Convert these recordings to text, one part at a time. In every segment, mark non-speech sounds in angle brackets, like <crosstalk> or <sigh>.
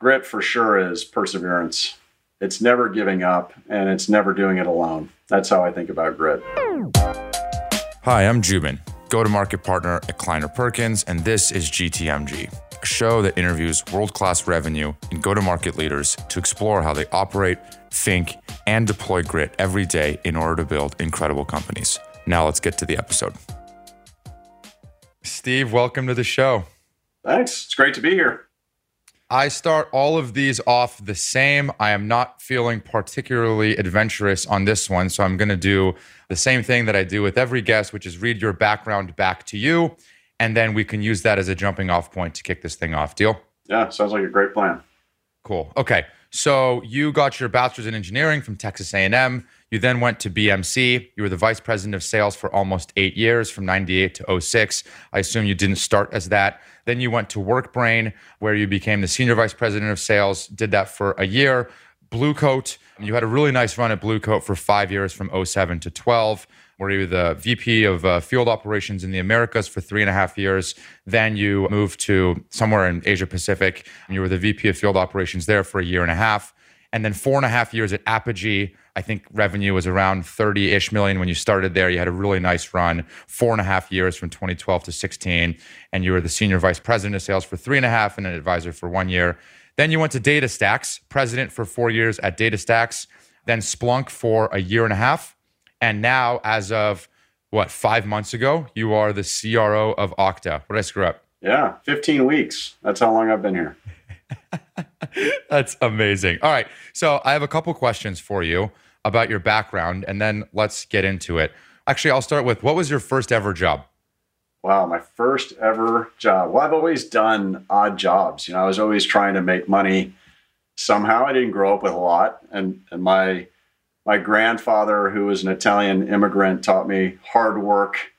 Grit for sure is perseverance. It's never giving up and it's never doing it alone. That's how I think about grit. Hi, I'm Jubin, go to market partner at Kleiner Perkins, and this is GTMG, a show that interviews world class revenue and go to market leaders to explore how they operate, think, and deploy grit every day in order to build incredible companies. Now let's get to the episode. Steve, welcome to the show. Thanks. It's great to be here. I start all of these off the same. I am not feeling particularly adventurous on this one. So I'm going to do the same thing that I do with every guest, which is read your background back to you. And then we can use that as a jumping off point to kick this thing off. Deal? Yeah, sounds like a great plan. Cool. Okay. So you got your bachelor's in engineering from Texas A&M. You then went to BMC. You were the vice president of sales for almost eight years, from 98 to 06. I assume you didn't start as that. Then you went to WorkBrain, where you became the senior vice president of sales, did that for a year. Blue Coat, you had a really nice run at Blue Coat for five years from 07 to 12, where you were the VP of uh, field operations in the Americas for three and a half years. Then you moved to somewhere in Asia Pacific, and you were the VP of field operations there for a year and a half. And then four and a half years at Apigee, I think revenue was around 30 ish million when you started there. You had a really nice run, four and a half years from 2012 to 16. And you were the senior vice president of sales for three and a half and an advisor for one year. Then you went to DataStax, president for four years at DataStax, then Splunk for a year and a half. And now, as of what, five months ago, you are the CRO of Okta. What did I screw up? Yeah, 15 weeks. That's how long I've been here. <laughs> That's amazing. All right. So I have a couple questions for you about your background, and then let's get into it. Actually, I'll start with what was your first ever job? Wow, my first ever job. Well, I've always done odd jobs. You know, I was always trying to make money somehow. I didn't grow up with a lot, and and my my grandfather, who was an Italian immigrant, taught me hard work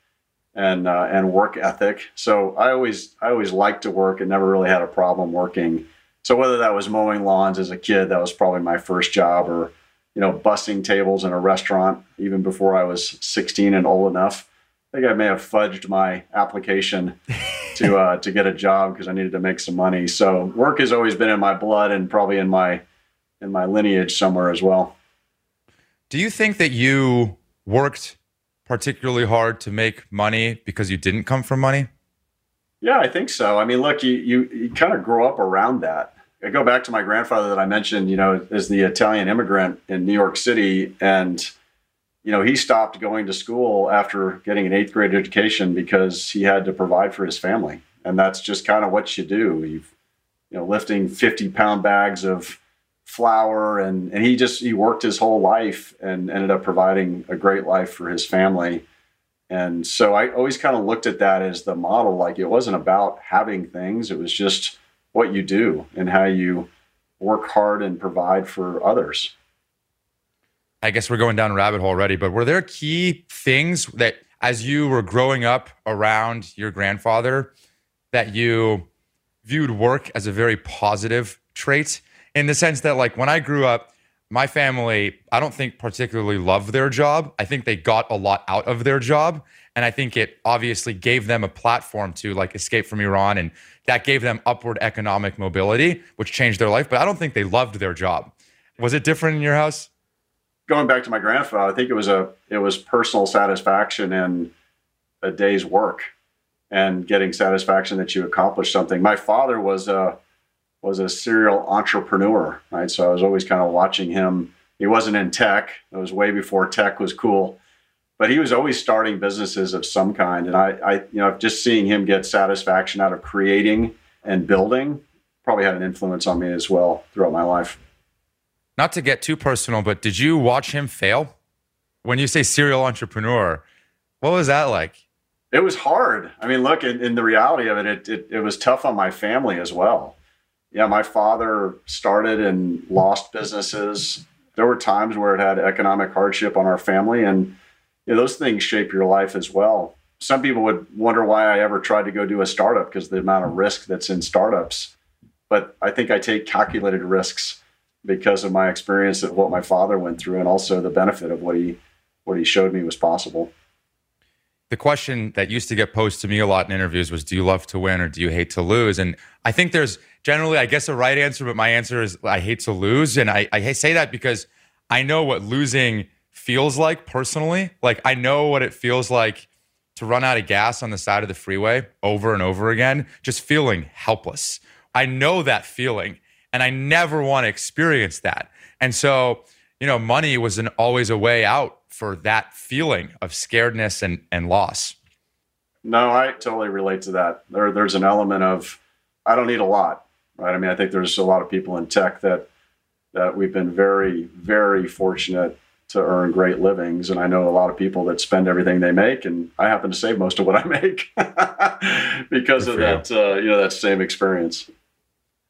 and uh, and work ethic. So I always I always liked to work and never really had a problem working. So whether that was mowing lawns as a kid, that was probably my first job, or you know, bussing tables in a restaurant even before I was 16 and old enough. I think I may have fudged my application <laughs> to uh, to get a job because I needed to make some money. So work has always been in my blood and probably in my in my lineage somewhere as well. Do you think that you worked particularly hard to make money because you didn't come from money? Yeah, I think so. I mean, look, you you, you kind of grow up around that. I go back to my grandfather that I mentioned, you know, as the Italian immigrant in New York City. And, you know, he stopped going to school after getting an eighth grade education because he had to provide for his family. And that's just kind of what you do. You've, you know, lifting 50 pound bags of flour and, and he just, he worked his whole life and ended up providing a great life for his family. And so I always kind of looked at that as the model. Like it wasn't about having things, it was just, what you do and how you work hard and provide for others. I guess we're going down a rabbit hole already, but were there key things that as you were growing up around your grandfather that you viewed work as a very positive trait in the sense that like when I grew up my family I don't think particularly loved their job. I think they got a lot out of their job and I think it obviously gave them a platform to like escape from Iran and that gave them upward economic mobility, which changed their life. But I don't think they loved their job. Was it different in your house? Going back to my grandfather, I think it was a it was personal satisfaction in a day's work and getting satisfaction that you accomplished something. My father was a was a serial entrepreneur, right? So I was always kind of watching him. He wasn't in tech. It was way before tech was cool but he was always starting businesses of some kind. And I, I, you know, just seeing him get satisfaction out of creating and building probably had an influence on me as well throughout my life. Not to get too personal, but did you watch him fail? When you say serial entrepreneur, what was that like? It was hard. I mean, look, in, in the reality of it, it, it, it was tough on my family as well. Yeah, my father started and lost businesses. There were times where it had economic hardship on our family, and know, those things shape your life as well. Some people would wonder why I ever tried to go do a startup because the amount of risk that's in startups. But I think I take calculated risks because of my experience of what my father went through and also the benefit of what he what he showed me was possible. the question that used to get posed to me a lot in interviews was do you love to win or do you hate to lose and i think there's generally i guess a right answer but my answer is i hate to lose and i, I say that because i know what losing feels like personally like i know what it feels like to run out of gas on the side of the freeway over and over again just feeling helpless i know that feeling and i never want to experience that and so you know money was an always a way out for that feeling of scaredness and, and loss. No, I totally relate to that. There, there's an element of I don't need a lot, right? I mean, I think there's a lot of people in tech that that we've been very, very fortunate to earn great livings, and I know a lot of people that spend everything they make, and I happen to save most of what I make <laughs> because of that, you. Uh, you know, that same experience.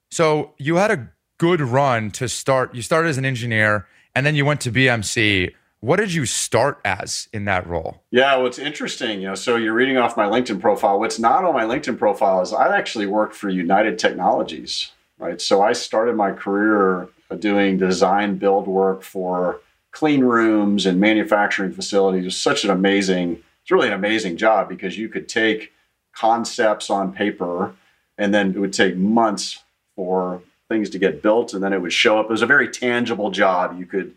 So you had a good run to start. You started as an engineer, and then you went to BMC. What did you start as in that role? Yeah, what's interesting, you know, so you're reading off my LinkedIn profile. What's not on my LinkedIn profile is I actually worked for United Technologies, right? So I started my career doing design build work for clean rooms and manufacturing facilities. It was such an amazing, it's really an amazing job because you could take concepts on paper and then it would take months for things to get built and then it would show up. It was a very tangible job. You could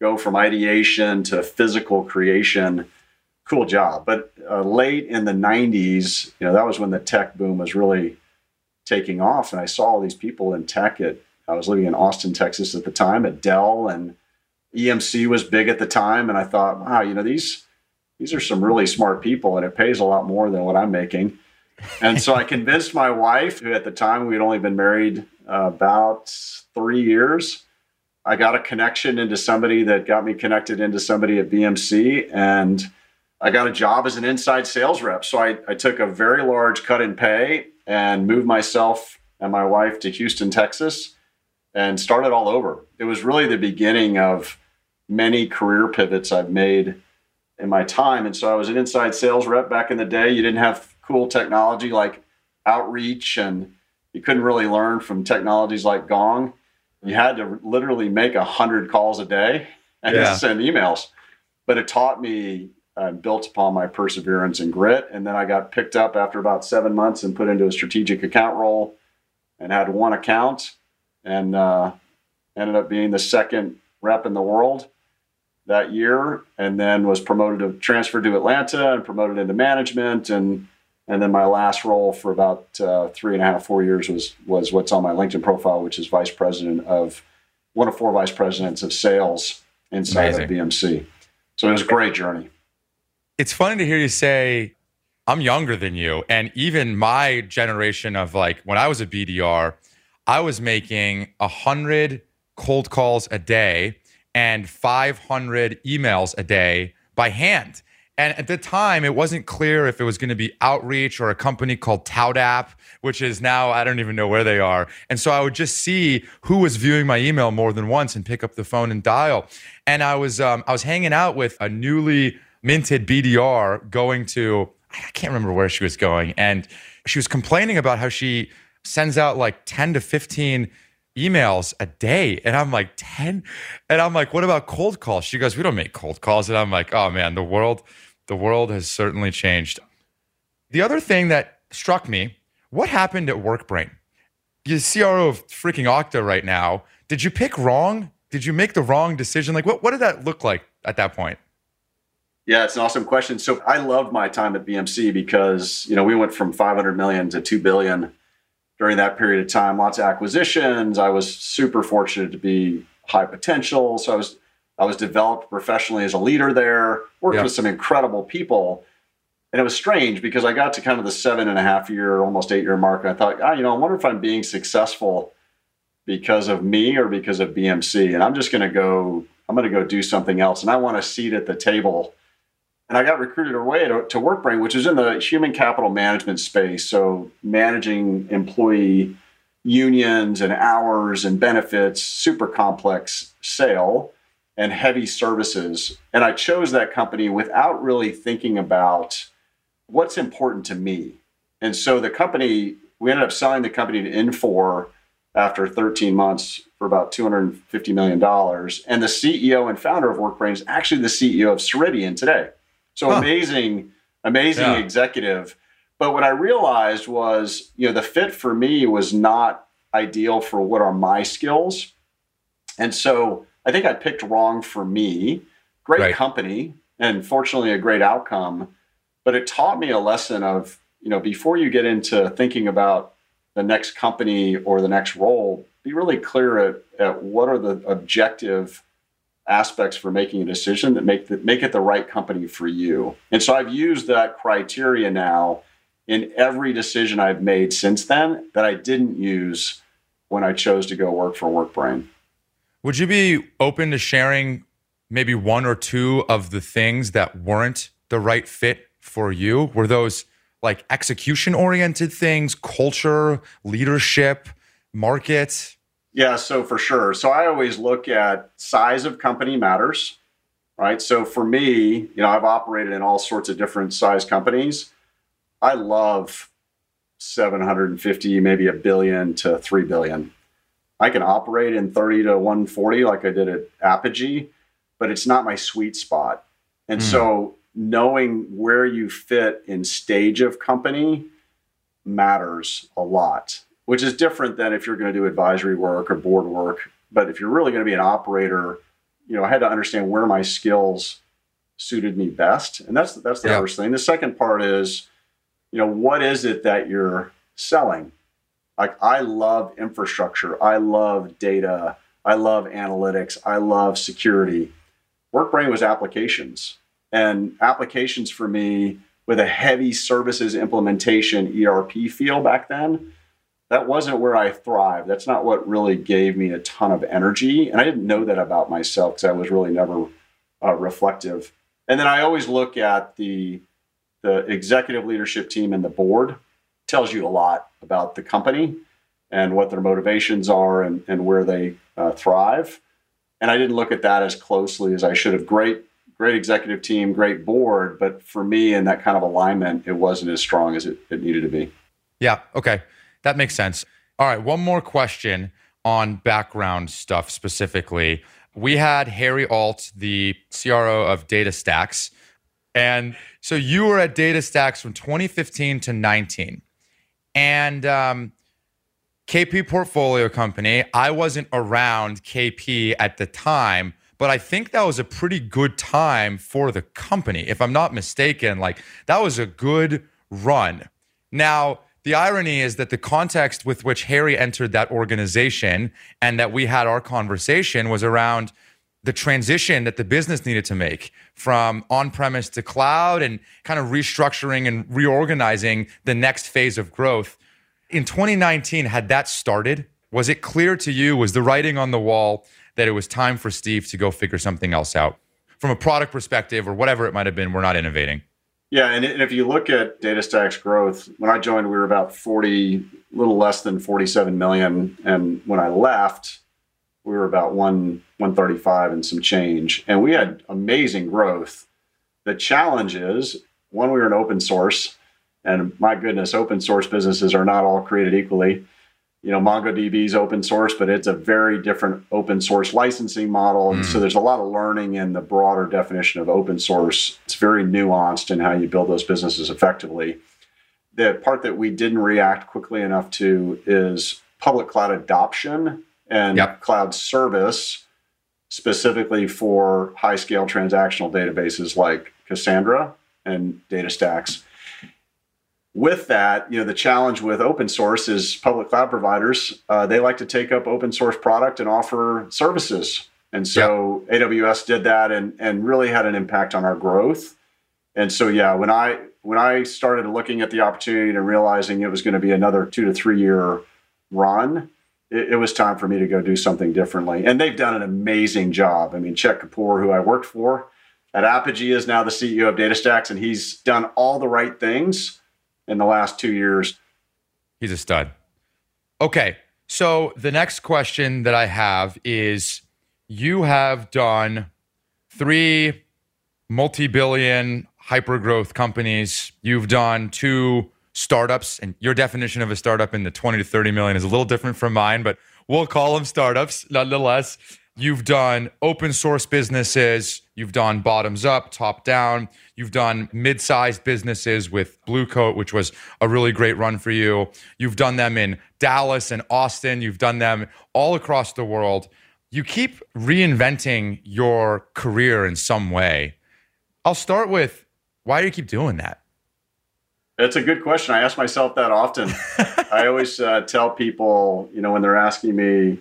go from ideation to physical creation. Cool job. But uh, late in the 90s, you know, that was when the tech boom was really taking off. And I saw all these people in tech at, I was living in Austin, Texas at the time at Dell and EMC was big at the time. And I thought, wow, you know, these, these are some really smart people and it pays a lot more than what I'm making. And so I <laughs> convinced my wife, who at the time we had only been married uh, about three years, I got a connection into somebody that got me connected into somebody at BMC, and I got a job as an inside sales rep. So I, I took a very large cut in pay and moved myself and my wife to Houston, Texas, and started all over. It was really the beginning of many career pivots I've made in my time. And so I was an inside sales rep back in the day. You didn't have cool technology like outreach, and you couldn't really learn from technologies like Gong you had to literally make a hundred calls a day and yeah. <laughs> send emails. But it taught me uh, built upon my perseverance and grit. And then I got picked up after about seven months and put into a strategic account role and had one account and uh, ended up being the second rep in the world that year and then was promoted to transferred to Atlanta and promoted into management and and then my last role for about uh, three and a half, four years was was what's on my LinkedIn profile, which is vice president of one of four vice presidents of sales inside Amazing. of BMC. So it was a great journey. It's funny to hear you say, I'm younger than you. And even my generation of like when I was a BDR, I was making a hundred cold calls a day and 500 emails a day by hand. And at the time, it wasn't clear if it was going to be Outreach or a company called ToutApp, which is now, I don't even know where they are. And so I would just see who was viewing my email more than once and pick up the phone and dial. And I was, um, I was hanging out with a newly minted BDR going to, I can't remember where she was going. And she was complaining about how she sends out like 10 to 15 emails a day. And I'm like, 10? And I'm like, what about cold calls? She goes, we don't make cold calls. And I'm like, oh man, the world the world has certainly changed. The other thing that struck me what happened at WorkBrain? You're CRO of freaking Okta right now. Did you pick wrong? Did you make the wrong decision? Like, what, what did that look like at that point? Yeah, it's an awesome question. So I loved my time at BMC because, you know, we went from 500 million to 2 billion during that period of time. Lots of acquisitions. I was super fortunate to be high potential. So I was I was developed professionally as a leader there, worked with some incredible people. And it was strange because I got to kind of the seven and a half year, almost eight year mark. And I thought, ah, you know, I wonder if I'm being successful because of me or because of BMC. And I'm just going to go, I'm going to go do something else. And I want a seat at the table. And I got recruited away to, to WorkBrain, which is in the human capital management space. So managing employee unions and hours and benefits, super complex sale and heavy services. And I chose that company without really thinking about what's important to me. And so the company, we ended up selling the company to Infor after 13 months for about $250 million. And the CEO and founder of WorkBrain is actually the CEO of Ceridian today. So huh. amazing amazing Yeah. executive. But what I realized was, you know, the fit for me was not ideal for what are my skills. And so I think I picked wrong for me. Great Right. company and fortunately a great outcome. But it taught me a lesson of, you know, before you get into thinking about the next company or the next role, be really clear at, at what are the objective aspects for making a decision that make the, make it the right company for you. And so I've used that criteria now in every decision I've made since then that I didn't use when I chose to go work for WorkBrain. Would you be open to sharing maybe one or two of the things that weren't the right fit for you? Were those like execution oriented things, culture, leadership, market? Yeah, so for sure. So I always look at size of company matters, right? So for me, you know, I've operated in all sorts of different size companies. I love 750, maybe a billion to 3 billion. I can operate in 30 to 140 like I did at Apigee, but it's not my sweet spot. And Mm. so knowing where you fit in stage of company matters a lot, which is different than if you're going to do advisory work or board work. But if you're really going to be an operator, you know, I had to understand where my skills suited me best. And that's that's the Yeah. first thing. The second part is, you know, what is it that you're selling? Like I love infrastructure, I love data, I love analytics, I love security. WorkBrain was applications. And applications for me with a heavy services implementation ERP feel back then, that wasn't where I thrived. That's not what really gave me a ton of energy. And I didn't know that about myself because I was really never uh, reflective. And then I always look at the the executive leadership team and the board tells you a lot about the company and what their motivations are and, and where they uh, thrive. And I didn't look at that as closely as I should have. Great, great executive team, great board, but for me in that kind of alignment, it wasn't as strong as it, it needed to be. Yeah. Okay. That makes sense. All right. One more question on background stuff specifically. We had Harry Alt, the CRO of DataStax. And so you were at DataStax from 2015 to 19. And um, KP Portfolio Company, I wasn't around KP at the time, but I think that was a pretty good time for the company. If I'm not mistaken, like that was a good run. Now, the irony is that the context with which Harry entered that organization and that we had our conversation was around the transition that the business needed to make from on premise to cloud and kind of restructuring and reorganizing the next phase of growth. In 2019, had that started? Was it clear to you? Was the writing on the wall that it was time for Steve to go figure something else out? From a product perspective or whatever it might have been, we're not innovating. Yeah, and, if you look at DataStax's growth, when I joined, we were about 40, a little less than 47 million. And when I left, we were about one 135 and some change. And we had amazing growth. The challenge is one, we were an open source. And my goodness, open source businesses are not all created equally. You know, MongoDB is open source, but it's a very different open source licensing model. And so hmm. there's a lot of learning in the broader definition of open source. It's very nuanced in how you build those businesses effectively. The part that we didn't react quickly enough to is public cloud adoption and Yep. cloud service, specifically for high scale transactional databases like Cassandra and DataStax with that, you know, the challenge with open source is public cloud providers, uh, they like to take up open source product and offer services. And so AWS did that and, and really had an impact on our growth. And so, yeah, when I when I started looking at the opportunity and realizing it was going to be another two to three year run, it, it was time for me to go do something differently. And they've done an amazing job. I mean, Chet Kapoor, who I worked for at Apigee, is now the CEO of DataStax, and he's done all the right things in the last two years. He's a stud. Okay. So the next question that I have is you have done three multi billion hyper growth companies. You've done two startups, and your definition of a startup in the 20 to 30 million is a little different from mine, but we'll call them startups nonetheless. You've done open source businesses. You've done bottoms up, top down. You've done mid sized businesses with Blue Coat, which was a really great run for you. You've done them in Dallas and Austin. You've done them all across the world. You keep reinventing your career in some way. I'll start with why do you keep doing that? It's a good question. I ask myself that often. <laughs> I always uh, tell people, you know, when they're asking me,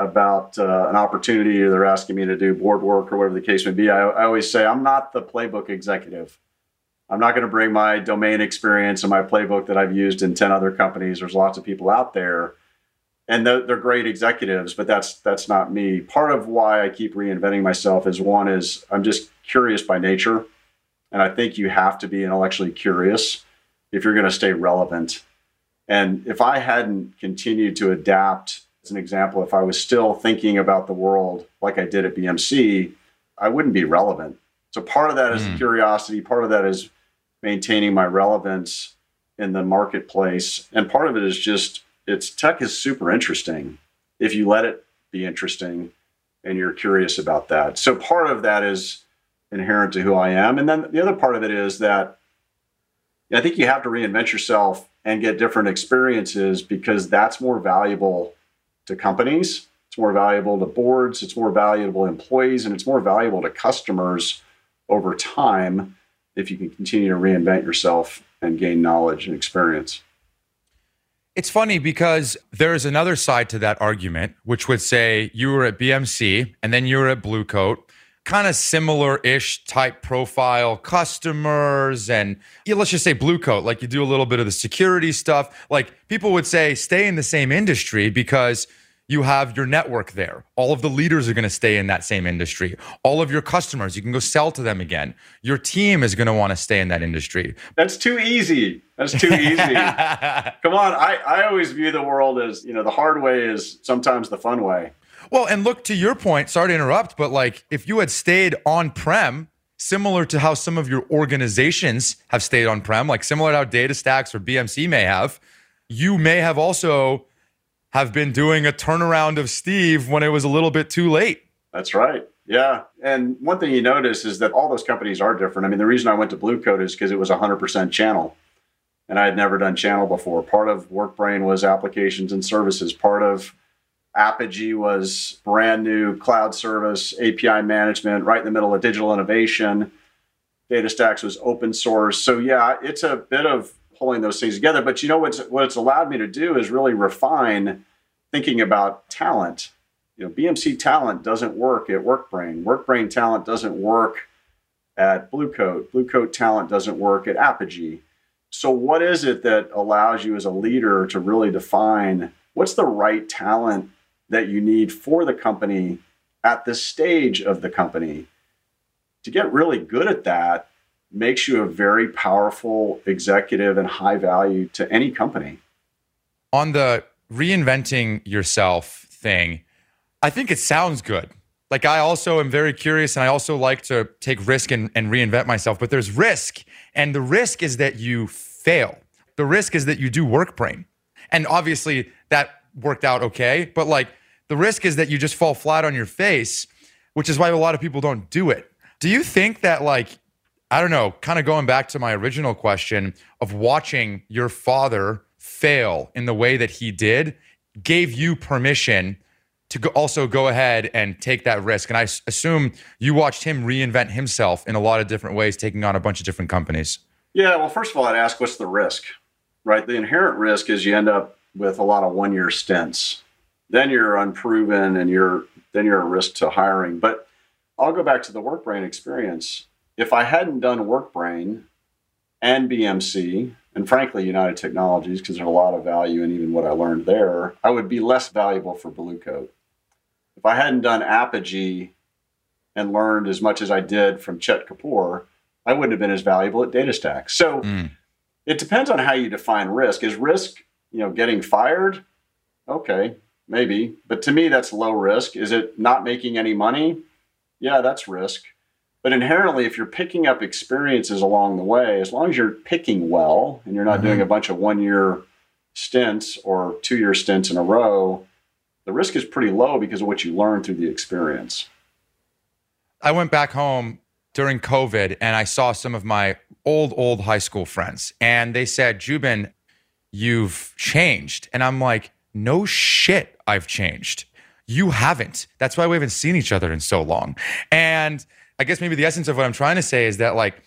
about uh, an opportunity or they're asking me to do board work or whatever the case may be, I, I always say I'm not the playbook executive. I'm not going to bring my domain experience and my playbook that I've used in 10 other companies. There's lots of people out there and they're, they're great executives, but that's that's not me. Part of why I keep reinventing myself is one is I'm just curious by nature. And I think you have to be intellectually curious if you're going to stay relevant. And if I hadn't continued to adapt as an example, if I was still thinking about the world like I did at BMC, I wouldn't be relevant. So part of that is mm. curiosity, part of that is maintaining my relevance in the marketplace, and part of it is just it's tech is super interesting if you let it be interesting and you're curious about that. So part of that is inherent to who I am, and then the other part of it is that I think you have to reinvent yourself and get different experiences because that's more valuable to companies, it's more valuable to boards, it's more valuable to employees, and it's more valuable to customers over time if you can continue to reinvent yourself and gain knowledge and experience. It's funny because there's another side to that argument, which would say you were at BMC and then you were at Blue Coat, kind of similar ish type profile customers. And yeah, let's just say Blue Coat, like you do a little bit of the security stuff. Like people would say, stay in the same industry because you have your network there. All of the leaders are going to stay in that same industry. All of your customers, you can go sell to them again. Your team is going to want to stay in that industry. That's too easy. That's too easy. <laughs> Come on. I, I always view the world as, you know, the hard way is sometimes the fun way. Well, and look to your point, sorry to interrupt, but like if you had stayed on prem, similar to how some of your organizations have stayed on prem, like similar to how DataStax or BMC may have, you may have also have been doing a turnaround of Steve when it was a little bit too late. That's right. Yeah. And one thing you notice is that all those companies are different. I mean, the reason I went to Blue Coat is because it was 100% channel. And I had never done channel before. Part of WorkBrain was applications and services. Part of Apigee was brand new cloud service, API management, right in the middle of digital innovation. DataStax was open source. So yeah, it's a bit of pulling those things together. But you know what's what it's allowed me to do is really refine thinking about talent. You know, BMC talent doesn't work at WorkBrain. WorkBrain talent doesn't work at Blue Coat. Blue Coat talent doesn't work at Apigee. So what is it that allows you as a leader to really define what's the right talent that you need for the company at this stage of the company? To get really good at that, makes you a very powerful executive and high value to any company. On the reinventing yourself thing, I think it sounds good. Like I also am very curious and I also like to take risk and, and reinvent myself, but there's risk. And the risk is that you fail. The risk is that you do WorkBrain. And obviously that worked out okay, but like the risk is that you just fall flat on your face, which is why a lot of people don't do it. Do you think that like I don't know, kind of going back to my original question of watching your father fail in the way that he did gave you permission to go also go ahead and take that risk. And I assume you watched him reinvent himself in a lot of different ways, taking on a bunch of different companies. Yeah, well, first of all, I'd ask what's the risk, right? The inherent risk is you end up with a lot of one year stints. Then you're unproven and you're then you're a risk to hiring. But I'll go back to the WorkBrain experience if I hadn't done WorkBrain and BMC, and frankly, United Technologies, because there's a lot of value in even what I learned there, I would be less valuable for Blue Coat. If I hadn't done Apigee and learned as much as I did from Chet Kapoor, I wouldn't have been as valuable at DataStax. So mm. it depends on how you define risk. Is risk, you know, getting fired? Okay, maybe. But to me, that's low risk. Is it not making any money? Yeah, that's risk. But inherently, if you're picking up experiences along the way, as long as you're picking well and you're not mm-hmm. doing a bunch of one year stints or two year stints in a row, the risk is pretty low because of what you learn through the experience. I went back home during COVID and I saw some of my old, old high school friends, and they said, Jubin, you've changed. And I'm like, no shit, I've changed. You haven't. That's why we haven't seen each other in so long. And I guess maybe the essence of what I'm trying to say is that, like,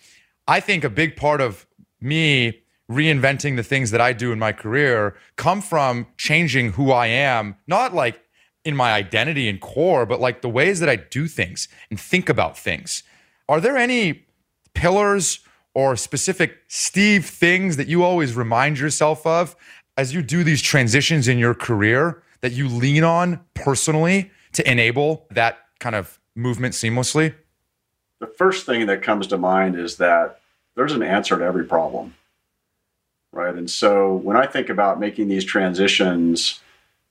I think a big part of me reinventing the things that I do in my career come from changing who I am, not like in my identity and core, but like the ways that I do things and think about things. Are there any pillars or specific Steve things that you always remind yourself of as you do these transitions in your career that you lean on personally to enable that kind of movement seamlessly? The first thing that comes to mind is that there's an answer to every problem. Right. And so when I think about making these transitions,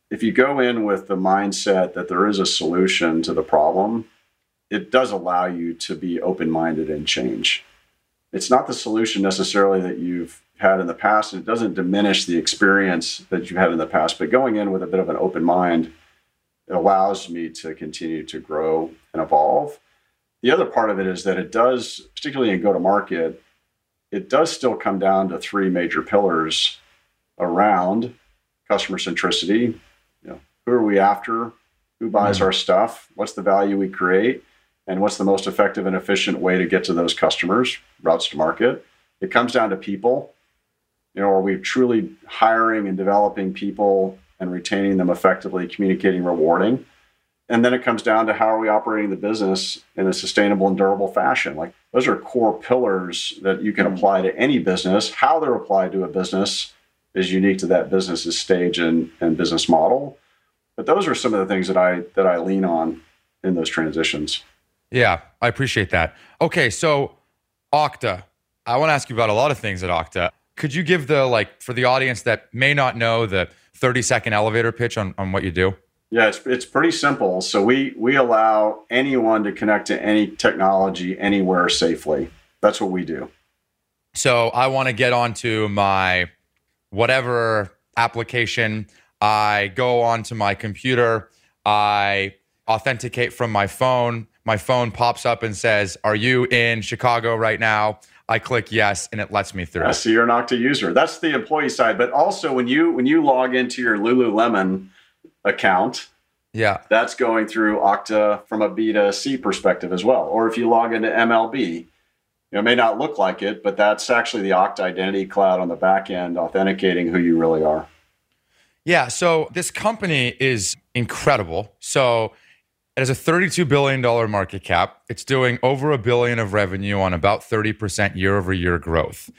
if you go in with the mindset that there is a solution to the problem, it does allow you to be open minded and change. It's not the solution necessarily that you've had in the past, and it doesn't diminish the experience that you've had in the past, but going in with a bit of an open mind, it allows me to continue to grow and evolve. The other part of it is that it does, particularly in go to market, it does still come down to three major pillars around customer centricity. You know, who are we after? Who buys mm-hmm. our stuff? What's the value we create? And what's the most effective and efficient way to get to those customers, routes to market. It comes down to people. You know, are we truly hiring and developing people and retaining them effectively, communicating, rewarding? And then it comes down to how are we operating the business in a sustainable and durable fashion? Like those are core pillars that you can apply to any business. How they're applied to a business is unique to that business's stage and, and business model. But those are some of the things that I that I lean on in those transitions. Yeah, I appreciate that. Okay, so Okta. I want to ask you about a lot of things at Okta. Could you give the like for the audience that may not know the 30 second elevator pitch on, on what you do? Yeah, it's, it's pretty simple. So we we allow anyone to connect to any technology anywhere safely. That's what we do. So I want to get onto my whatever application. I go onto my computer. I authenticate from my phone my phone pops up and says, Are you in Chicago right now? I click yes, and it lets me through. I see you're an Okta user. That's the employee side. But also when you when you log into your Lululemon account, yeah, that's going through Okta from a B2C perspective as well. Or if you log into MLB, you know, it may not look like it, but that's actually the Okta Identity Cloud on the back end authenticating who you really are. Yeah. So this company is incredible. So it has a $32 billion market cap. It's doing over a billion of revenue on about 30% year over year growth.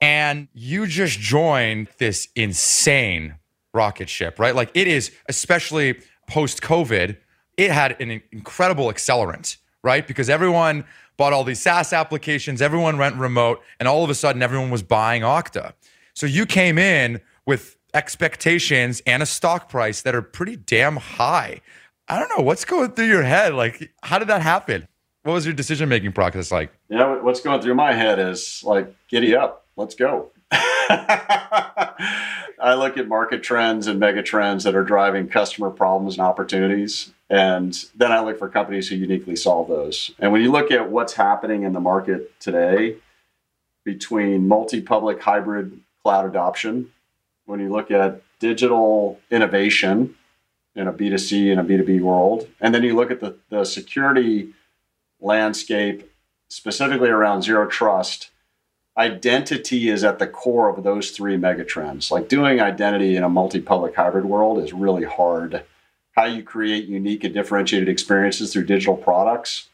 And you just joined this insane rocket ship, right? Like it is, especially post COVID, it had an incredible accelerant, right? Because everyone bought all these SaaS applications, everyone went remote, and all of a sudden everyone was buying Okta. So you came in with expectations and a stock price that are pretty damn high. I don't know what's going through your head. Like, how did that happen? What was your decision making process like? Yeah, what's going through my head is like, giddy up, let's go. <laughs> I look at market trends and mega trends that are driving customer problems and opportunities. And then I look for companies who uniquely solve those. And when you look at what's happening in the market today between multi public hybrid cloud adoption, when you look at digital innovation, in a B2C and a B2B world. And then you look at the, the security landscape, specifically around zero trust. Identity is at the core of those three megatrends. Like doing identity in a multi public hybrid world is really hard. How you create unique and differentiated experiences through digital products,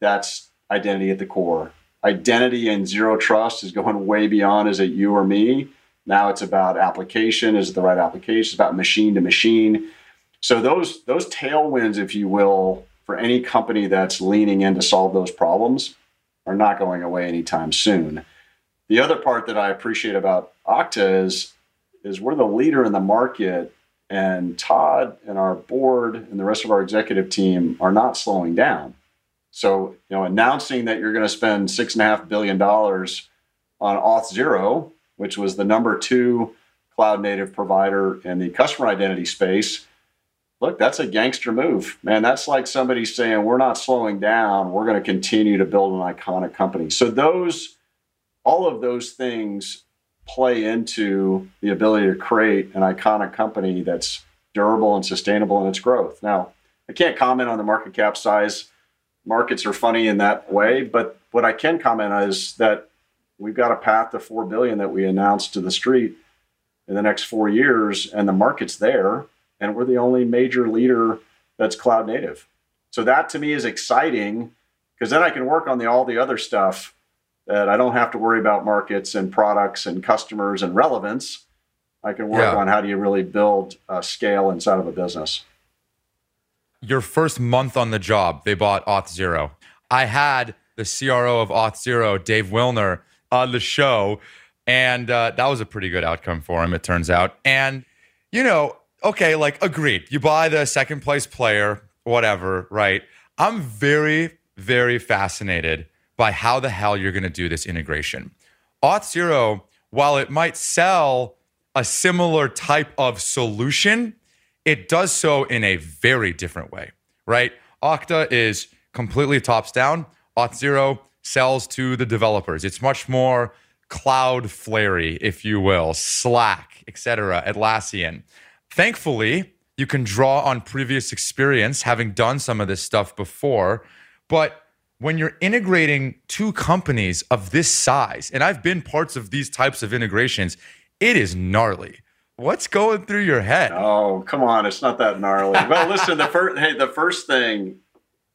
that's identity at the core. Identity and zero trust is going <laughs> way beyond is it you or me? Now it's about application. Is it the right application? It's about machine to machine so those those tailwinds, if you will, for any company that's leaning in to solve those problems, are not going away anytime soon. The other part that I appreciate about Okta is is we're the leader in the market, and Todd and our board and the rest of our executive team are not slowing down. So, you know, announcing that you're going to spend six and a half billion dollars on Auth0, which was the number two cloud native provider in the customer identity space, look, that's a gangster move, man. That's like somebody saying, we're not slowing down. We're going to continue to build an iconic company. So, those, all of those things play into the ability to create an iconic company that's durable and sustainable in its growth. Now, I can't comment on the market cap size. Markets are funny in that way, but what I can comment on is that we've got a path to 4 billion that we announced to the street in the next 4 years and the market's there and we're the only major leader that's cloud native. So that to me is exciting because then I can work on the all the other stuff that I don't have to worry about markets and products and customers and relevance. I can work yeah. on how do you really build a scale inside of a business. Your first month on the job, they bought Auth0. I had the CRO of Auth0, Dave Wilner, on the show, and uh, that was a pretty good outcome for him, it turns out. And, you know, okay, like agreed. You buy the second place player, whatever, right? I'm very, very fascinated by how the hell you're going to do this integration. Auth0, while it might sell a similar type of solution, it does so in a very different way, right? Okta is completely tops down. Auth0 sells to the developers. It's much more Cloudflare, if you will, Slack, etc. Atlassian. Thankfully, you can draw on previous experience having done some of this stuff before. But when you're integrating two companies of this size, and I've been parts of these types of integrations, it is gnarly. What's going through your head? Oh, come on, it's not that gnarly. well, listen, the first hey, the first thing,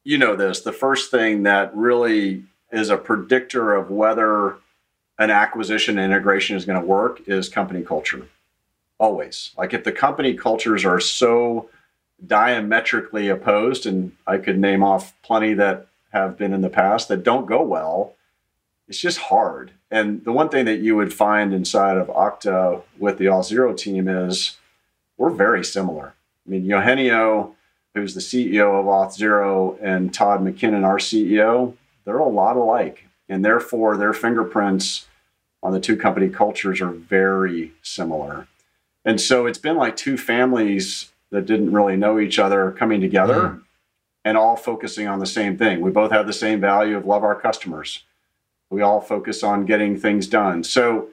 you know this, the first thing that really is a predictor of whether an acquisition integration is going to work is company culture always. Like if the company cultures are so diametrically opposed, and I could name off plenty that have been in the past that don't go well, it's just hard. And the one thing that you would find inside of Okta with the Auth0 team is we're very similar. I mean, Eugenio, who's the CEO of Auth0, and Todd McKinnon, our CEO, they're a lot alike. And therefore, their fingerprints on the two company cultures are very similar. And so it's been like two families that didn't really know each other coming together mm. and all focusing on the same thing. We both have the same value of love our customers. We all focus on getting things done. So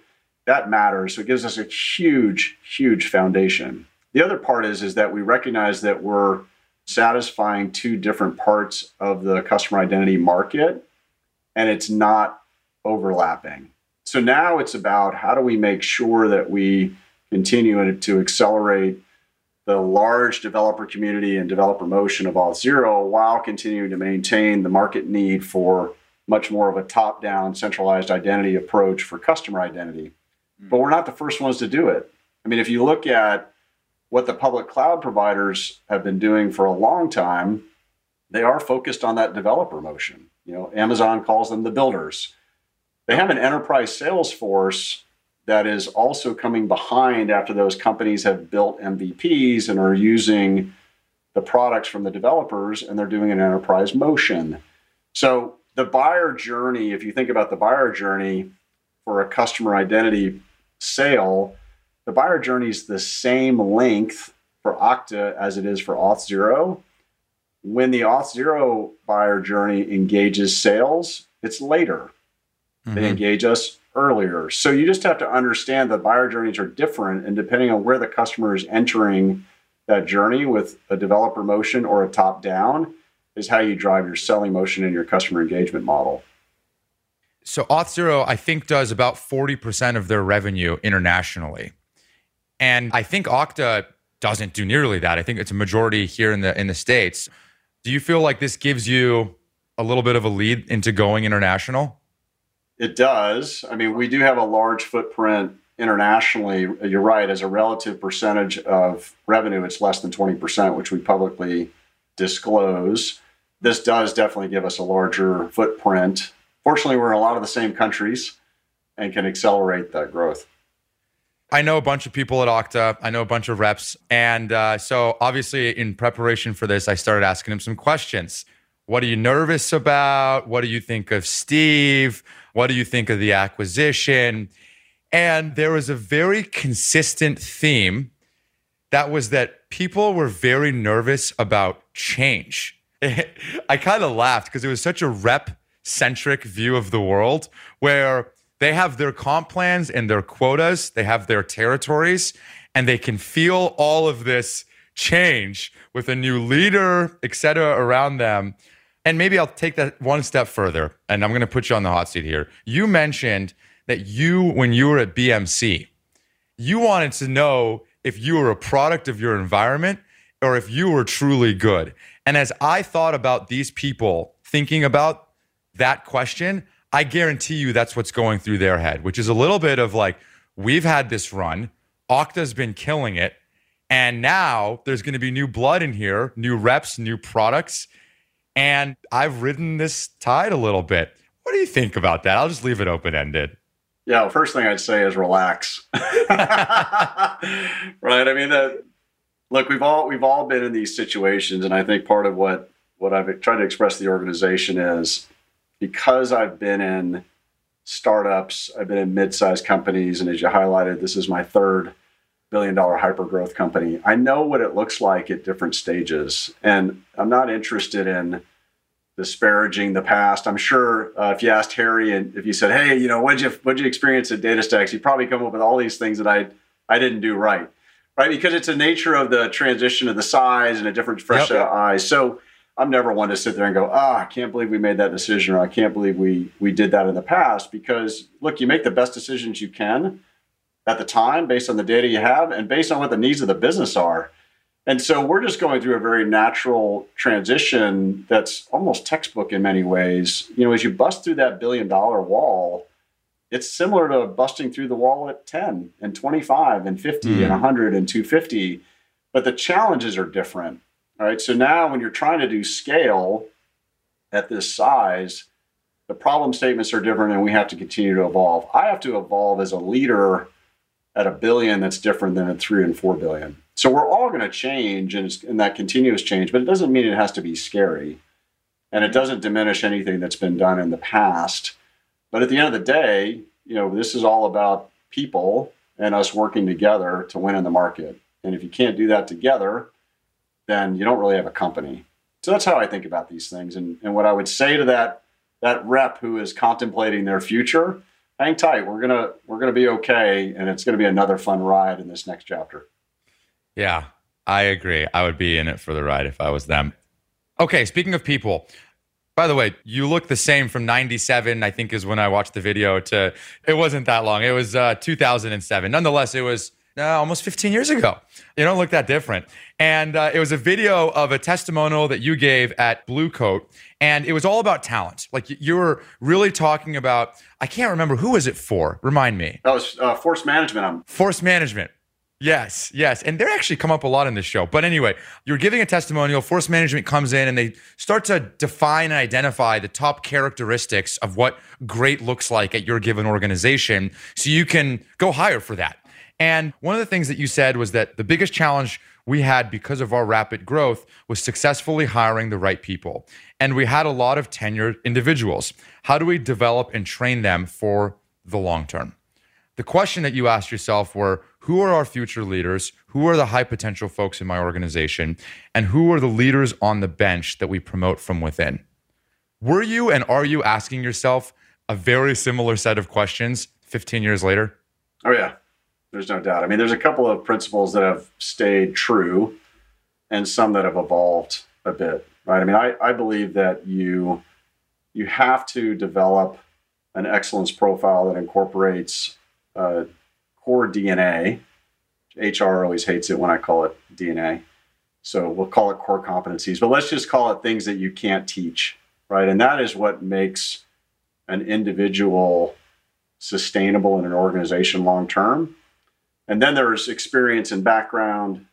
that matters. So it gives us a huge, huge foundation. The other part is, is that we recognize that we're satisfying two different parts of the customer identity market and it's not overlapping. So now it's about how do we make sure that we continue to accelerate the large developer community and developer motion of Auth0 while continuing to maintain the market need for much more of a top down centralized identity approach for customer identity. Mm-hmm. But we're not the first ones to do it. I mean, if you look at what the public cloud providers have been doing for a long time, they are focused on that developer motion. You know, Amazon calls them the builders. They have an enterprise sales force that is also coming behind after those companies have built MVPs and are using the products from the developers and they're doing an enterprise motion. So the buyer journey, if you think about the buyer journey for a customer identity sale, the buyer journey is the same length for Okta as it is for Auth0. When the Auth0 buyer journey engages sales, it's later. Mm-hmm. They engage us earlier. So you just have to understand that buyer journeys are different, and depending on where the customer is entering that journey with a developer motion or a top down, is how you drive your selling motion and your customer engagement model. So Auth0, I think, does about 40% of their revenue internationally. And I think Okta doesn't do nearly that. I think it's a majority here in the in the States. Do you feel like this gives you a little bit of a lead into going international? It does. I mean, we do have a large footprint internationally. You're right. As a relative percentage of revenue, it's less than 20%, which we publicly disclose. This does definitely give us a larger footprint. Fortunately, we're in a lot of the same countries and can accelerate that growth. I know a bunch of people at Okta. I know a bunch of reps. And uh, so, obviously, in preparation for this, I started asking him some questions. What are you nervous about? What do you think of Steve? What do you think of the acquisition? And there was a very consistent theme that was that people were very nervous about change. <laughs> I kind of laughed because it was such a rep centric view of the world where they have their comp plans and their quotas, they have their territories, and they can feel all of this change with a new leader, et cetera, around them. And maybe I'll take that one step further, and I'm going to put you on the hot seat here. You mentioned that you, when you were at BMC, you wanted to know if you were a product of your environment or if you were truly good. And as I thought about these people thinking about that question, I guarantee you that's what's going through their head, which is a little bit of like, we've had this run, Okta's been killing it. And now there's going to be new blood in here, new reps, new products. And I've ridden this tide a little bit. What do you think about that? I'll just leave it open ended. Yeah, well, first thing I'd say is relax. <laughs> right? I mean, that look, we've all we've all been in these situations, and I think part of what what I've tried to express to the organization is because I've been in startups, I've been in mid-sized companies, and as you highlighted, this is my third billion dollar hyper growth company. I know what it looks like at different stages, and I'm not interested in disparaging the past. I'm sure uh, if you asked Harry and if you said, "Hey, you know, what'd you what'd you experience at DataStax?" He'd probably come up with all these things that I I didn't do right right? Because it's a nature of the transition of the size and a different fresh yep. set of eyes. So I'm never one to sit there and go, ah, I can't believe we made that decision, or I can't believe we we did that in the past. Because look, you make the best decisions you can at the time based on the data you have and based on what the needs of the business are. And so we're just going through a very natural transition that's almost textbook in many ways. You know, as you bust through that billion dollar wall, it's similar to busting through the wall at 10 and 25 and 50 mm. and 100 and 250 but the challenges are different all right so now when you're trying to do scale at this size the problem statements are different and we have to continue to evolve i have to evolve as a leader at a billion that's different than at 3 and 4 billion so we're all going to change and, and that continuous change but it doesn't mean it has to be scary and it doesn't diminish anything that's been done in the past but at the end of the day, you know, this is all about people and us working together to win in the market. And if you can't do that together, then you don't really have a company. So that's how I think about these things. And, and what I would say to that that rep who is contemplating their future, hang tight. We're gonna we're gonna be okay, and it's gonna be another fun ride in this next chapter. Yeah, I agree. I would be in it for the ride if I was them. Okay, speaking of people, by the way, you look the same from 97, I think is when I watched the video to it wasn't that long. It was uh, 2007. Nonetheless, it was uh, almost 15 years ago. You don't look that different. And uh, it was a video of a testimonial that you gave at Blue Coat. And it was all about talent. Like you were really talking about, I can't remember who was it for? Remind me. That was uh, force management. Force management. Yes, yes. And they actually come up a lot in this show. But anyway, you're giving a testimonial, force management comes in and they start to define and identify the top characteristics of what great looks like at your given organization so you can go hire for that. And one of the things that you said was that the biggest challenge we had because of our rapid growth was successfully hiring the right people. And we had a lot of tenured individuals. How do we develop and train them for the long term? The question that you asked yourself were who are our future leaders? Who are the high potential folks in my organization? And who are the leaders on the bench that we promote from within? Were you and are you asking yourself a very similar set of questions 15 years later? Oh, yeah. There's no doubt. I mean, there's a couple of principles that have stayed true and some that have evolved a bit, right? I mean, I, I believe that you you have to develop an excellence profile that incorporates uh, core DNA. HR always hates it when I call it DNA. So we'll call it core competencies, but let's just call it things that you can't teach, right? And that is what makes an individual sustainable in an organization long term. And then there's experience and background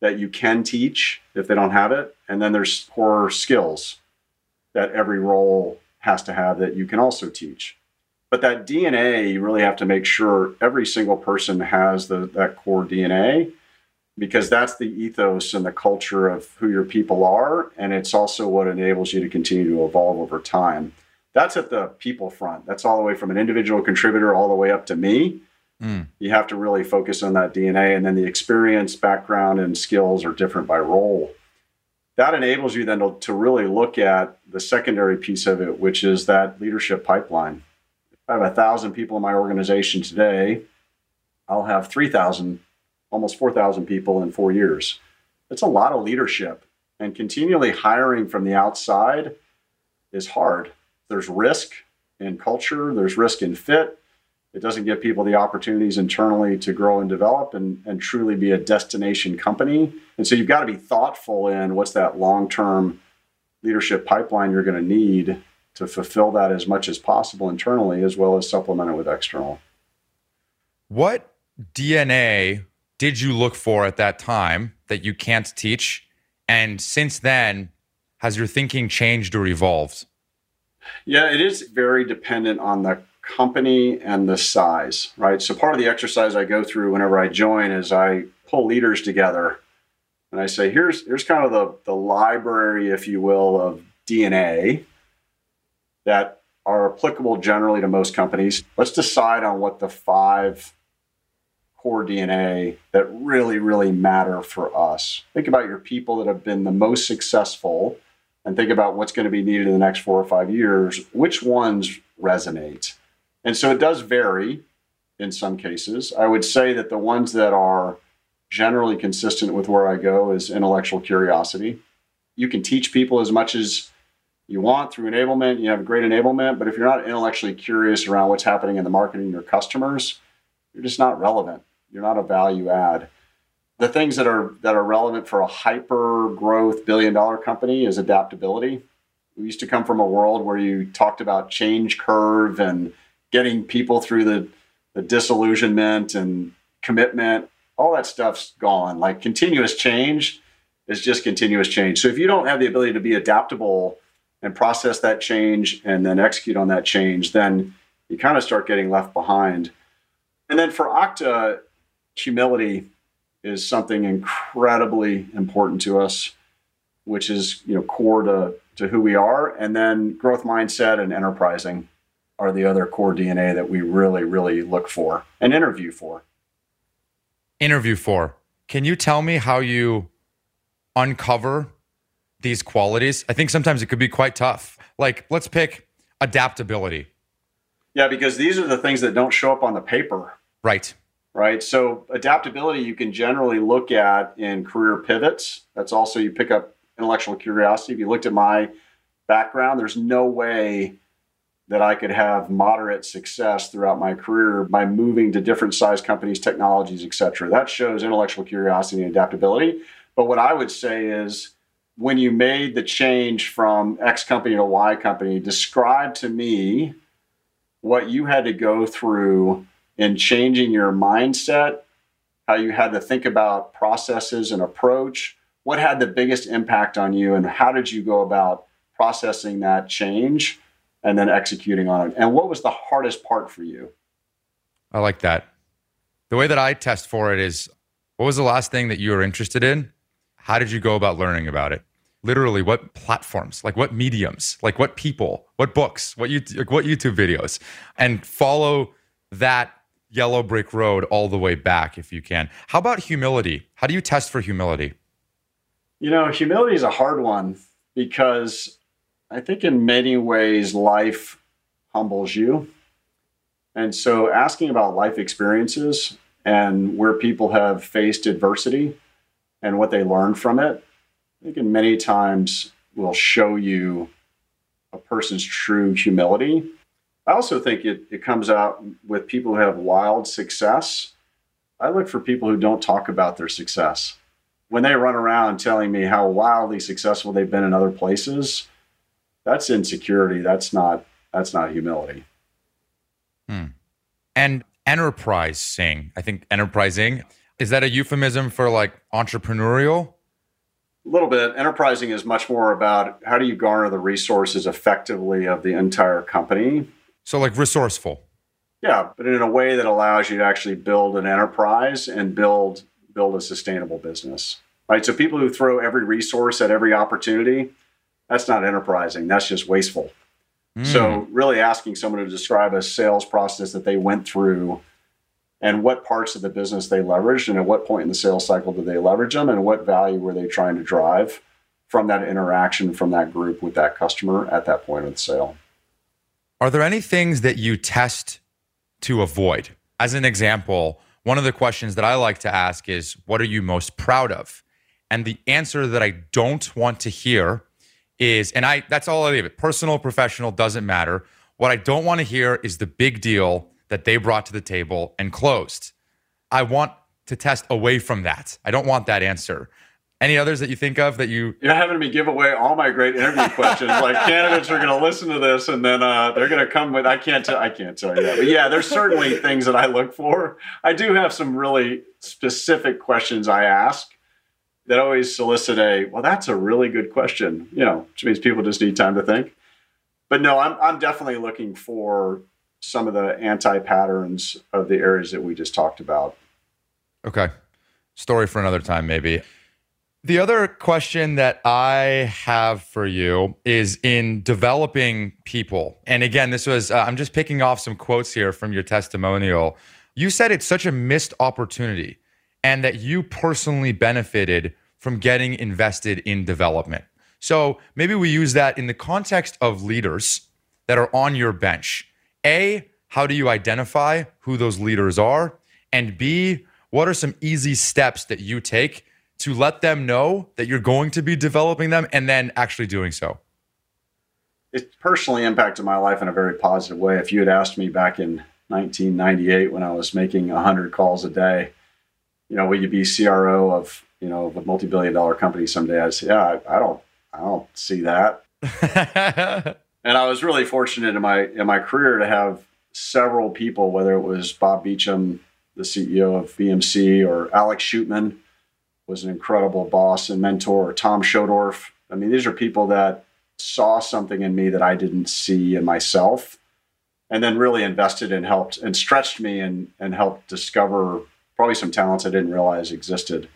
that you can teach if they don't have it. And then there's core skills that every role has to have that you can also teach. But that DNA, you really have to make sure every single person has the, that core DNA because that's the ethos and the culture of who your people are. And it's also what enables you to continue to evolve over time. That's at the people front. That's all the way from an individual contributor all the way up to me. Mm. You have to really focus on that DNA, and then the experience, background, and skills are different by role. That enables you then to, to really look at the secondary piece of it, which is that leadership pipeline. If I have a thousand people in my organization today, I'll have 3,000, almost 4,000 people in four years. It's a lot of leadership, and continually hiring from the outside is hard. There's risk in culture, there's risk in fit, it doesn't give people the opportunities internally to grow and develop and, and truly be a destination company. And so you've got to be thoughtful in what's that long term leadership pipeline you're going to need to fulfill that as much as possible internally as well as supplement it with external. What DNA did you look for at that time that you can't teach? And since then, has your thinking changed or evolved? Yeah, it is very dependent on the company and the size, right? So part of the exercise I go through whenever I join is I pull leaders together and I say, here's here's kind of the, the library, if you will, of DNA that are applicable generally to most companies. Let's decide on what the five core DNA that really, really matter for us. Think about your people that have been the most successful and think about what's going to be needed in the next four or five years. Which ones resonate? And so it does vary in some cases. I would say that the ones that are generally consistent with where I go is intellectual curiosity. You can teach people as much as you want through enablement. You have great enablement, but if you're not intellectually curious around what's happening in the marketing your customers, you're just not relevant. You're not a value add. The things that are that are relevant for a hyper growth billion dollar company is adaptability. We used to come from a world where you talked about change curve and getting people through the, the disillusionment and commitment, all that stuff's gone. Like continuous change is just continuous change. So if you don't have the ability to be adaptable and process that change and then execute on that change, then you kind of start getting left behind. And then for Okta, humility is something incredibly important to us, which is you know core to, to who we are. And then growth mindset and enterprising are the other core DNA that we really, really look for and interview for. Interview for. Can you tell me how you uncover these qualities? I think sometimes it could be quite tough. Like, let's pick adaptability. Yeah, because these are the things that don't show up on the paper. Right. Right. So, adaptability you can generally look at in career pivots. That's also, you pick up intellectual curiosity. If you looked at my background, there's no way that I could have moderate success throughout my career by moving to different size companies, technologies, et cetera. That shows intellectual curiosity and adaptability. But what I would say is when you made the change from X company to Y company, describe to me what you had to go through in changing your mindset, how you had to think about processes and approach, what had the biggest impact on you, and how did you go about processing that change and then executing on it. And what was the hardest part for you? I like that. The way that I test for it is what was the last thing that you were interested in? How did you go about learning about it? Literally, what platforms, like what mediums, like what people, what books, what you like what YouTube videos, and follow that yellow brick road all the way back if you can. How about humility? How do you test for humility? You know, humility is a hard one because I think in many ways life humbles you. And so asking about life experiences and where people have faced adversity and what they learned from it, I think in many times will show you a person's true humility. I also think it, it comes out with people who have wild success. I look for people who don't talk about their success. When they run around telling me how wildly successful they've been in other places, that's insecurity. That's not that's not humility. Hmm. And enterprising, I think enterprising is that a euphemism for like entrepreneurial? A little bit. Enterprising is much more about how do you garner the resources effectively of the entire company. So like resourceful. Yeah, but in a way that allows you to actually build an enterprise and build build a sustainable business. Right? So people who throw every resource at every opportunity, that's not enterprising. That's just wasteful. Mm. So, really asking someone to describe a sales process that they went through and what parts of the business they leveraged and at what point in the sales cycle did they leverage them and what value were they trying to drive from that interaction from that group with that customer at that point of the sale. Are there any things that you test to avoid? As an example, one of the questions that I like to ask is, What are you most proud of? And the answer that I don't want to hear is, and I that's all I leave it. Personal, professional, doesn't matter. What I don't want to hear is the big deal that they brought to the table and closed. I want to test away from that. I don't want that answer. Any others that you think of that you? You're having me give away all my great interview <laughs> questions. like candidates are going to listen to this, and then uh, they're going to come with. I can't tell. I can't tell you that. But yeah, there's certainly things that I look for. I do have some really specific questions I ask that always solicit a. Well, that's a really good question. You know, which means people just need time to think. But no, I'm I'm definitely looking for some of the anti patterns of the areas that we just talked about. Okay, story for another time, maybe. The other question that I have for you is in developing people. And again, this was, uh, I'm just picking off some quotes here from your testimonial. You said it's such a missed opportunity and that you personally benefited from getting invested in development. So maybe we use that in the context of leaders that are on your bench. A, how do you identify who those leaders are? And B, what are some easy steps that you take to let them know that you're going to be developing them and then actually doing so? It personally impacted my life in a very positive way. If you had asked me back in 1998 when I was making 100 calls a day, you know, will you be CRO of, you know, a multi-billion dollar company someday? I'd say, yeah, I, I don't, I don't see that. <laughs> and I was really fortunate in my in my career to have several people, whether it was Bob Beauchamp, the CEO of BMC, or Alex Shootman, was an incredible boss and mentor, or Tom Schodorf. I mean, these are people that saw something in me that I didn't see in myself and then really invested and helped and stretched me and, and helped discover probably some talents I didn't realize existed.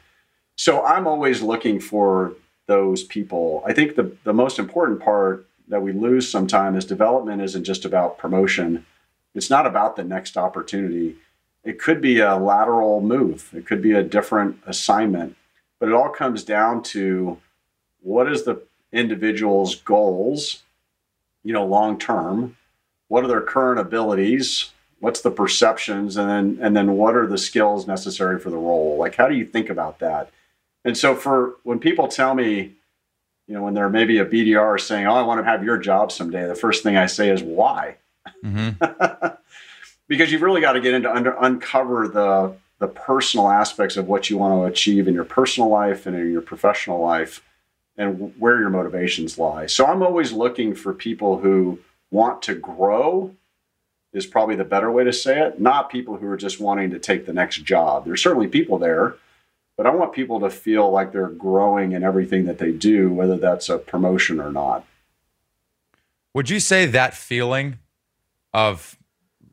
So I'm always looking for those people. I think the, the most important part that we lose sometimes is development isn't just about promotion. It's not about the next opportunity. It could be a lateral move. It could be a different assignment. But it all comes down to what is the individual's goals, you know, long term? What are their current abilities? What's the perceptions? And then and then what are the skills necessary for the role? Like how do you think about that? And so for when people tell me, you know, when they're maybe a BDR saying, Oh, I want to have your job someday, the first thing I say is why? Mm-hmm. <laughs> because you've really got to get into under uncover the the personal aspects of what you want to achieve in your personal life and in your professional life and where your motivations lie. So I'm always looking for people who want to grow is probably the better way to say it, not people who are just wanting to take the next job. There's certainly people there, but I want people to feel like they're growing in everything that they do, whether that's a promotion or not. Would you say that feeling of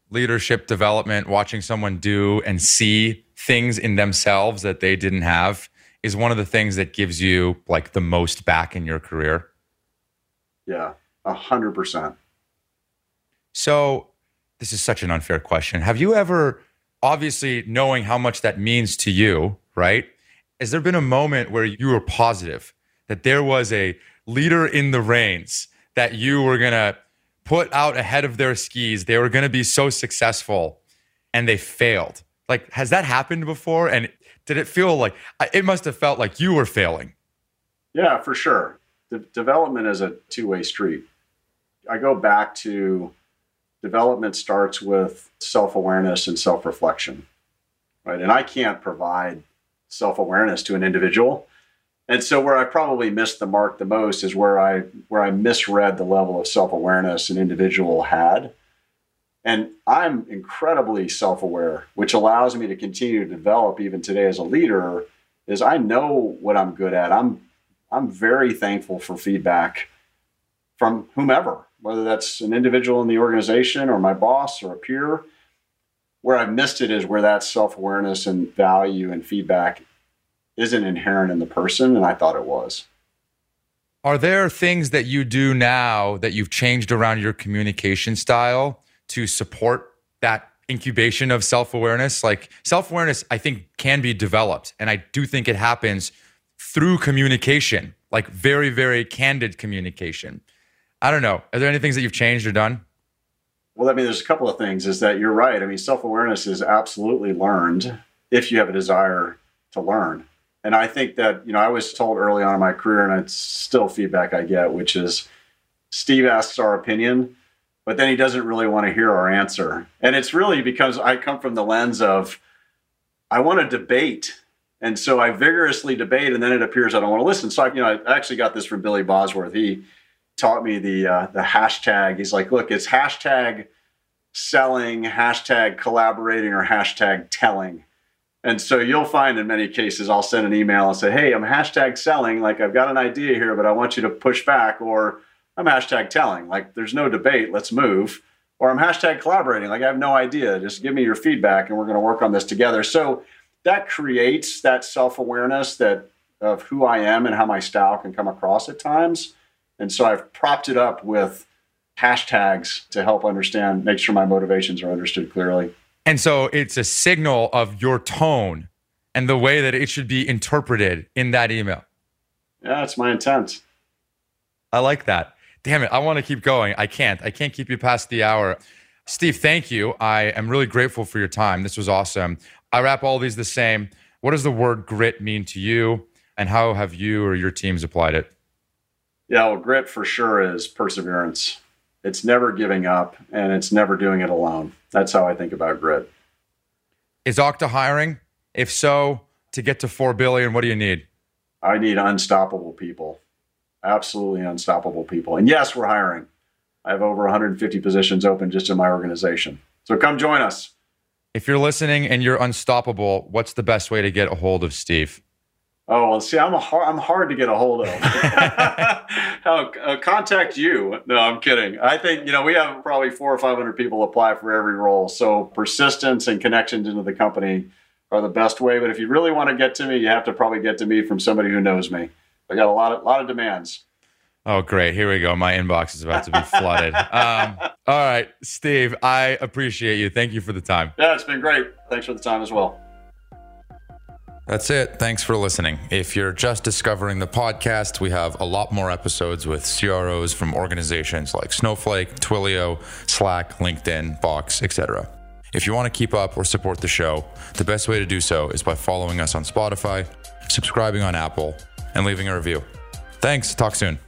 leadership development, watching someone do and see things in themselves that they didn't have is one of the things that gives you like the most back in your career. Yeah, a hundred percent. So this is such an unfair question. Have you ever, obviously knowing how much that means to you, right? Has there been a moment where you were positive that there was a leader in the reins that you were gonna put out ahead of their skis. They were going to be so successful and they failed. Like, has that happened before? And did it feel like it must have felt like you were failing? Yeah, for sure. De- development is a two way street. I go back to development starts with self awareness and self reflection, right? And I can't provide self awareness to an individual and so where I probably missed the mark the most is where I where I misread the level of self-awareness an individual had. And I'm incredibly self-aware, which allows me to continue to develop even today as a leader is I know what I'm good at. I'm I'm very thankful for feedback from whomever, whether that's an individual in the organization or my boss or a peer. Where I've missed it is where that self-awareness and value and feedback isn't inherent in the person, and I thought it was. Are there things that you do now that you've changed around your communication style to support that incubation of self awareness. Like self awareness, I think can be developed. And I do think it happens through communication, like very, very candid communication. I don't know. Are there any things that you've changed or done? Well, I mean, there's a couple of things. Is that you're right. I mean, self awareness is absolutely learned if you have a desire to learn. And I think that, you know, I was told early on in my career, and it's still feedback I get, which is Steve asks our opinion, but then he doesn't really want to hear our answer. And it's really because I come from the lens of I want to debate. And so I vigorously debate, and then it appears I don't want to listen. So I, you know, I actually got this from Billy Bosworth. He taught me the uh, the hashtag. He's like, look, it's hashtag selling, hashtag collaborating, or hashtag telling. And so you'll find in many cases, I'll send an email and say, hey, I'm hashtag selling. Like, I've got an idea here, but I want you to push back. Or I'm hashtag telling. Like, there's no debate. Let's move. Or I'm hashtag collaborating. Like, I have no idea. Just give me your feedback and we're going to work on this together. So that creates that self awareness that of who I am and how my style can come across at times. And so I've propped it up with hashtags to help understand, make sure my motivations are understood clearly. And so it's a signal of your tone and the way that it should be interpreted in that email. Yeah, that's my intent. I like that. Damn it. I want to keep going. I can't. I can't keep you past the hour. Steve, thank you. I am really grateful for your time. This was awesome. I wrap all these the same. What does the word grit mean to you? And how have you or your teams applied it? Yeah, well, grit for sure is perseverance. It's never giving up and it's never doing it alone. That's how I think about grit. Is Okta hiring? If so, to get to 4 billion, what do you need? I need unstoppable people. Absolutely unstoppable people. And yes, we're hiring. I have over 150 positions open just in my organization. So come join us. If you're listening and you're unstoppable, what's the best way to get a hold of Steve? Oh well, see, I'm a hard, I'm hard to get a hold of. <laughs> uh, contact you. No, I'm kidding. I think you know we have probably four or five hundred people apply for every role. So persistence and connections into the company are the best way. But if you really want to get to me, you have to probably get to me from somebody who knows me. I got a lot of lot of demands. Oh, great. Here we go. My inbox is about to be flooded. <laughs> Um, all right, Steve, I appreciate you. Thank you for the time. Yeah, it's been great. Thanks for the time as well. That's it. Thanks for listening. If you're just discovering the podcast, we have a lot more episodes with CROs from organizations like Snowflake, Twilio, Slack, LinkedIn, Box, etc. If you want to keep up or support the show, the best way to do so is by following us on Spotify, subscribing on Apple, and leaving a review. Thanks. Talk soon.